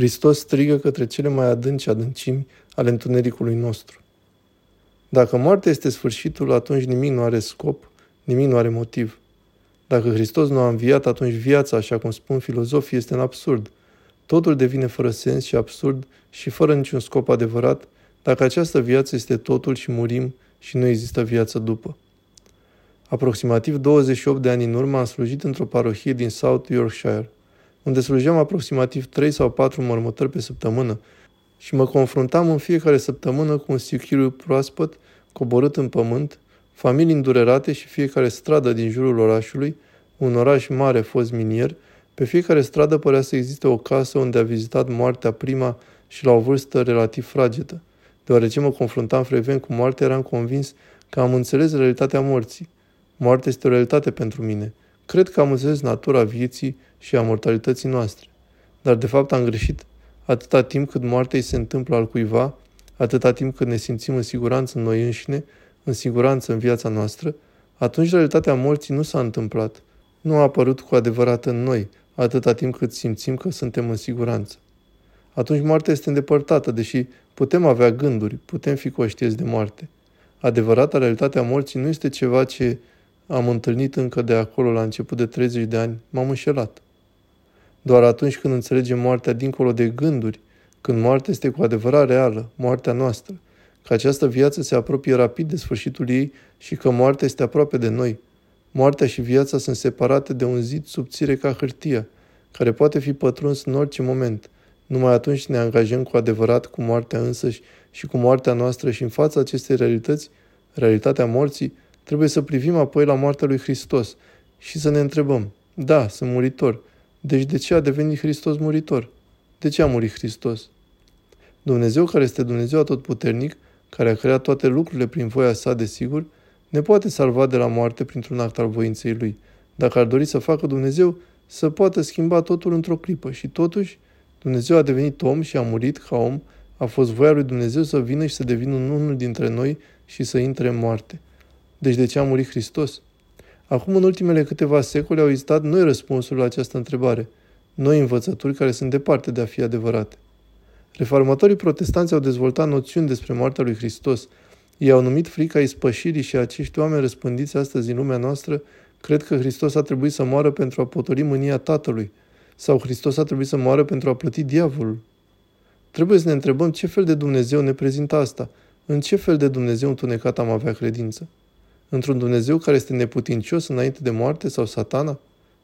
Hristos strigă către cele mai adânci adâncimi ale întunericului nostru. Dacă moartea este sfârșitul, atunci nimic nu are scop, nimic nu are motiv. Dacă Hristos nu a înviat, atunci viața, așa cum spun filozofii, este în absurd. Totul devine fără sens și absurd și fără niciun scop adevărat, dacă această viață este totul și murim și nu există viață după. Aproximativ 28 de ani în urmă am slujit într-o parohie din South Yorkshire, unde slujeam aproximativ 3 sau 4 mormântări pe săptămână și mă confruntam în fiecare săptămână cu un sichiriu proaspăt, coborât în pământ, familii îndurerate și fiecare stradă din jurul orașului, un oraș mare fost minier, pe fiecare stradă părea să existe o casă unde a vizitat moartea prima și la o vârstă relativ fragedă. Deoarece mă confruntam frecvent cu moartea, eram convins că am înțeles realitatea morții. Moartea este o realitate pentru mine. Cred că am înțeles natura vieții și a mortalității noastre. Dar de fapt am greșit. Atâta timp cât moartea îi se întâmplă al cuiva, atâta timp cât ne simțim în siguranță în noi înșine, în siguranță în viața noastră, atunci realitatea morții nu s-a întâmplat. Nu a apărut cu adevărat în noi, atâta timp cât simțim că suntem în siguranță. Atunci moartea este îndepărtată, deși putem avea gânduri, putem fi conștienți de moarte. Adevărata realitatea morții nu este ceva ce am întâlnit încă de acolo la început de 30 de ani, m-am înșelat. Doar atunci când înțelegem moartea dincolo de gânduri, când moartea este cu adevărat reală, moartea noastră, că această viață se apropie rapid de sfârșitul ei și că moartea este aproape de noi. Moartea și viața sunt separate de un zid subțire ca hârtia, care poate fi pătruns în orice moment. Numai atunci ne angajăm cu adevărat cu moartea însăși și cu moartea noastră și în fața acestei realități, realitatea morții, trebuie să privim apoi la moartea lui Hristos și să ne întrebăm, da, sunt muritor, deci de ce a devenit Hristos muritor? De ce a murit Hristos? Dumnezeu, care este Dumnezeu atotputernic, care a creat toate lucrurile prin voia sa, desigur, ne poate salva de la moarte printr-un act al voinței lui. Dacă ar dori să facă Dumnezeu, să poată schimba totul într-o clipă și totuși Dumnezeu a devenit om și a murit ca om, a fost voia lui Dumnezeu să vină și să devină unul dintre noi și să intre în moarte. Deci de ce a murit Hristos? Acum, în ultimele câteva secole, au existat noi răspunsuri la această întrebare, noi învățături care sunt departe de a fi adevărate. Reformatorii protestanți au dezvoltat noțiuni despre moartea lui Hristos. Ei au numit frica ispășirii și acești oameni răspândiți astăzi în lumea noastră cred că Hristos a trebuit să moară pentru a potoli mânia Tatălui, sau Hristos a trebuit să moară pentru a plăti diavolul. Trebuie să ne întrebăm ce fel de Dumnezeu ne prezintă asta, în ce fel de Dumnezeu întunecat am avea credință. Într-un Dumnezeu care este neputincios înainte de moarte sau satana?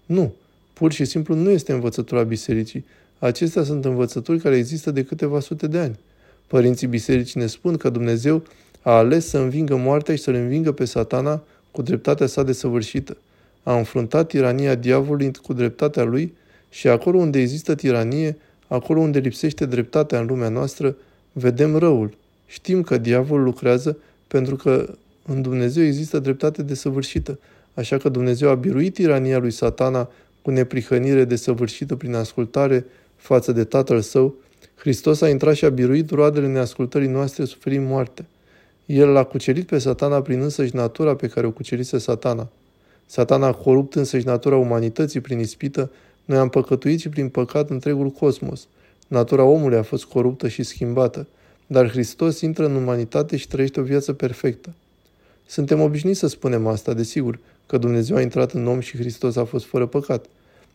Nu. Pur și simplu nu este învățătura bisericii. Acestea sunt învățături care există de câteva sute de ani. Părinții bisericii ne spun că Dumnezeu a ales să învingă moartea și să-l învingă pe satana cu dreptatea sa desăvârșită. A înfruntat tirania diavolului cu dreptatea lui și acolo unde există tiranie, acolo unde lipsește dreptatea în lumea noastră, vedem răul. Știm că diavolul lucrează pentru că în Dumnezeu există dreptate desăvârșită, așa că Dumnezeu a biruit tirania lui satana cu neprihănire desăvârșită prin ascultare față de Tatăl Său, Hristos a intrat și a biruit roadele neascultării noastre suferind moarte. El l-a cucerit pe satana prin însăși natura pe care o cucerise satana. Satana a corupt însăși natura umanității prin ispită, noi am păcătuit și prin păcat întregul cosmos. Natura omului a fost coruptă și schimbată, dar Hristos intră în umanitate și trăiește o viață perfectă. Suntem obișnuiți să spunem asta, desigur, că Dumnezeu a intrat în om și Hristos a fost fără păcat.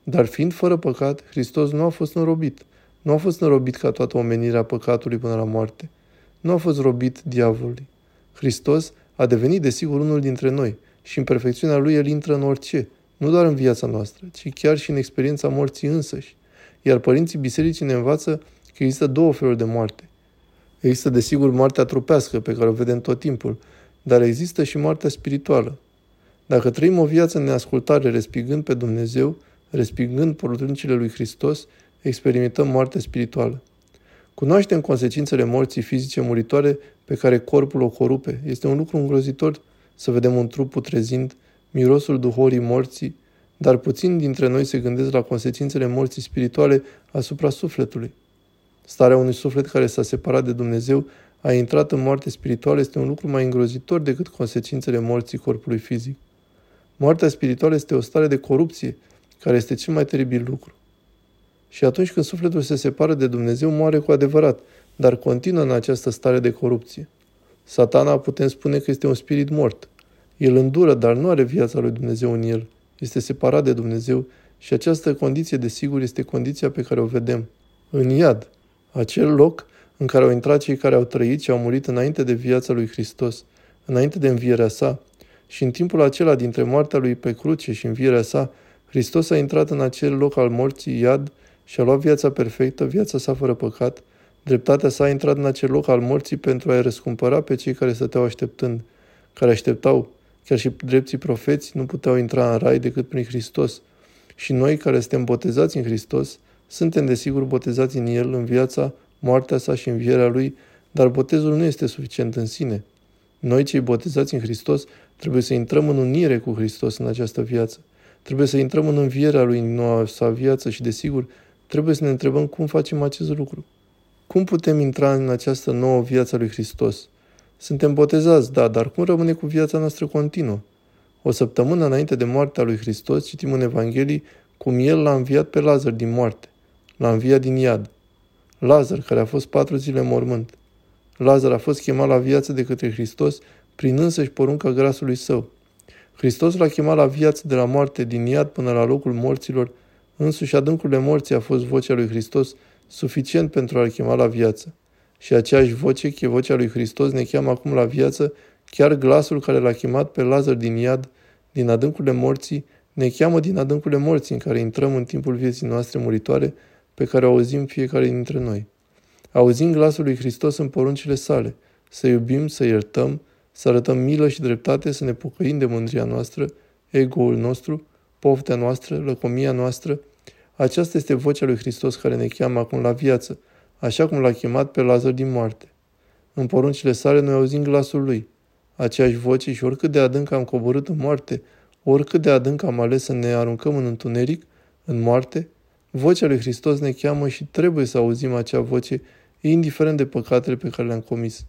Dar fiind fără păcat, Hristos nu a fost înrobit. Nu a fost înrobit ca toată omenirea păcatului până la moarte. Nu a fost robit diavolului. Hristos a devenit, desigur, unul dintre noi și în perfecțiunea lui el intră în orice, nu doar în viața noastră, ci chiar și în experiența morții însăși. Iar părinții bisericii ne învață că există două feluri de moarte. Există, desigur, moartea trupească, pe care o vedem tot timpul, dar există și moartea spirituală. Dacă trăim o viață în neascultare, respingând pe Dumnezeu, respingând poruncile lui Hristos, experimentăm moartea spirituală. Cunoaștem consecințele morții fizice muritoare pe care corpul o corupe. Este un lucru îngrozitor să vedem un trup putrezind, mirosul duhorii morții, dar puțin dintre noi se gândesc la consecințele morții spirituale asupra sufletului. Starea unui suflet care s-a separat de Dumnezeu a intrat în moarte spirituală este un lucru mai îngrozitor decât consecințele morții corpului fizic. Moartea spirituală este o stare de corupție, care este cel mai teribil lucru. Și atunci când sufletul se separă de Dumnezeu, moare cu adevărat, dar continuă în această stare de corupție. Satana putem spune că este un spirit mort. El îndură, dar nu are viața lui Dumnezeu în el. Este separat de Dumnezeu și această condiție, desigur, este condiția pe care o vedem. În iad, acel loc în care au intrat cei care au trăit și au murit înainte de viața lui Hristos, înainte de învierea sa, și în timpul acela dintre moartea lui pe cruce și învierea sa, Hristos a intrat în acel loc al morții, iad, și a luat viața perfectă, viața sa fără păcat, dreptatea sa a intrat în acel loc al morții pentru a-i răscumpăra pe cei care stăteau așteptând, care așteptau, chiar și drepții profeți nu puteau intra în rai decât prin Hristos. Și noi care suntem botezați în Hristos, suntem desigur botezați în El, în viața, moartea sa și învierea Lui, dar botezul nu este suficient în sine. Noi, cei botezați în Hristos, trebuie să intrăm în unire cu Hristos în această viață. Trebuie să intrăm în învierea Lui în noua sa viață și, desigur, trebuie să ne întrebăm cum facem acest lucru. Cum putem intra în această nouă viață lui Hristos? Suntem botezați, da, dar cum rămâne cu viața noastră continuă? O săptămână înainte de moartea lui Hristos citim în Evanghelii cum El l-a înviat pe Lazar din moarte. L-a înviat din iad. Lazar, care a fost patru zile mormânt. Lazar a fost chemat la viață de către Hristos prin însăși porunca grasului său. Hristos l-a chemat la viață de la moarte din iad până la locul morților, însuși adâncurile morții a fost vocea lui Hristos suficient pentru a-l chema la viață. Și aceeași voce, che vocea lui Hristos, ne cheamă acum la viață, chiar glasul care l-a chemat pe Lazar din iad, din adâncurile morții, ne cheamă din adâncurile morții în care intrăm în timpul vieții noastre muritoare, pe care o auzim fiecare dintre noi. Auzim glasul lui Hristos în poruncile sale, să iubim, să iertăm, să arătăm milă și dreptate, să ne pocăim de mândria noastră, ego-ul nostru, poftea noastră, lăcomia noastră. Aceasta este vocea lui Hristos care ne cheamă acum la viață, așa cum l-a chemat pe Lazar din moarte. În poruncile sale noi auzim glasul lui, aceeași voce și oricât de adânc am coborât în moarte, oricât de adânc am ales să ne aruncăm în întuneric, în moarte, vocea lui Hristos ne cheamă și trebuie să auzim acea voce, indiferent de păcatele pe care le-am comis.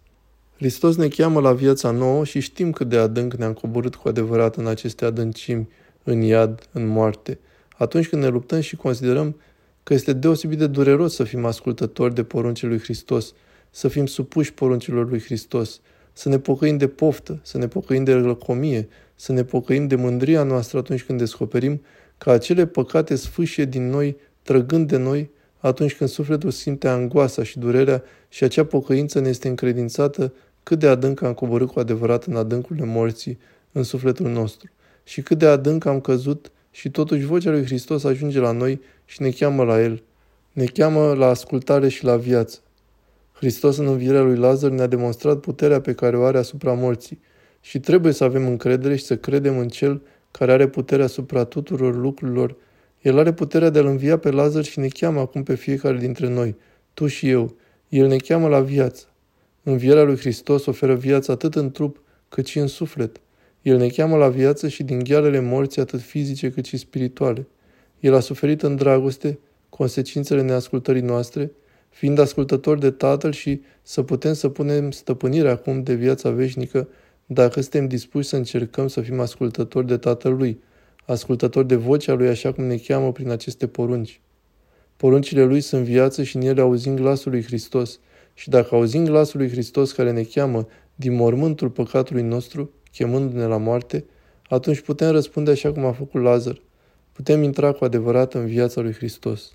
Hristos ne cheamă la viața nouă și știm cât de adânc ne-am coborât cu adevărat în aceste adâncimi, în iad, în moarte. Atunci când ne luptăm și considerăm că este deosebit de dureros să fim ascultători de poruncile lui Hristos, să fim supuși poruncilor lui Hristos, să ne pocăim de poftă, să ne pocăim de lăcomie, să ne pocăim de mândria noastră atunci când descoperim că acele păcate sfâșie din noi, trăgând de noi, atunci când sufletul simte angoasa și durerea și acea pocăință ne este încredințată cât de adânc am coborât cu adevărat în adâncurile morții în sufletul nostru și cât de adânc am căzut și totuși vocea lui Hristos ajunge la noi și ne cheamă la El. Ne cheamă la ascultare și la viață. Hristos în învierea lui Lazar ne-a demonstrat puterea pe care o are asupra morții și trebuie să avem încredere și să credem în Cel care are puterea asupra tuturor lucrurilor. El are puterea de a-L învia pe Lazar și ne cheamă acum pe fiecare dintre noi, tu și eu. El ne cheamă la viață. Învierea lui Hristos oferă viață atât în trup cât și în suflet. El ne cheamă la viață și din ghealele morții atât fizice cât și spirituale. El a suferit în dragoste consecințele neascultării noastre, fiind ascultător de Tatăl și să putem să punem stăpânire acum de viața veșnică dacă suntem dispuși să încercăm să fim ascultători de Tatăl Lui, ascultători de vocea Lui așa cum ne cheamă prin aceste porunci. Poruncile Lui sunt viață și în ele auzim glasul lui Hristos și dacă auzim glasul lui Hristos care ne cheamă din mormântul păcatului nostru, chemându-ne la moarte, atunci putem răspunde așa cum a făcut Lazar. Putem intra cu adevărat în viața lui Hristos.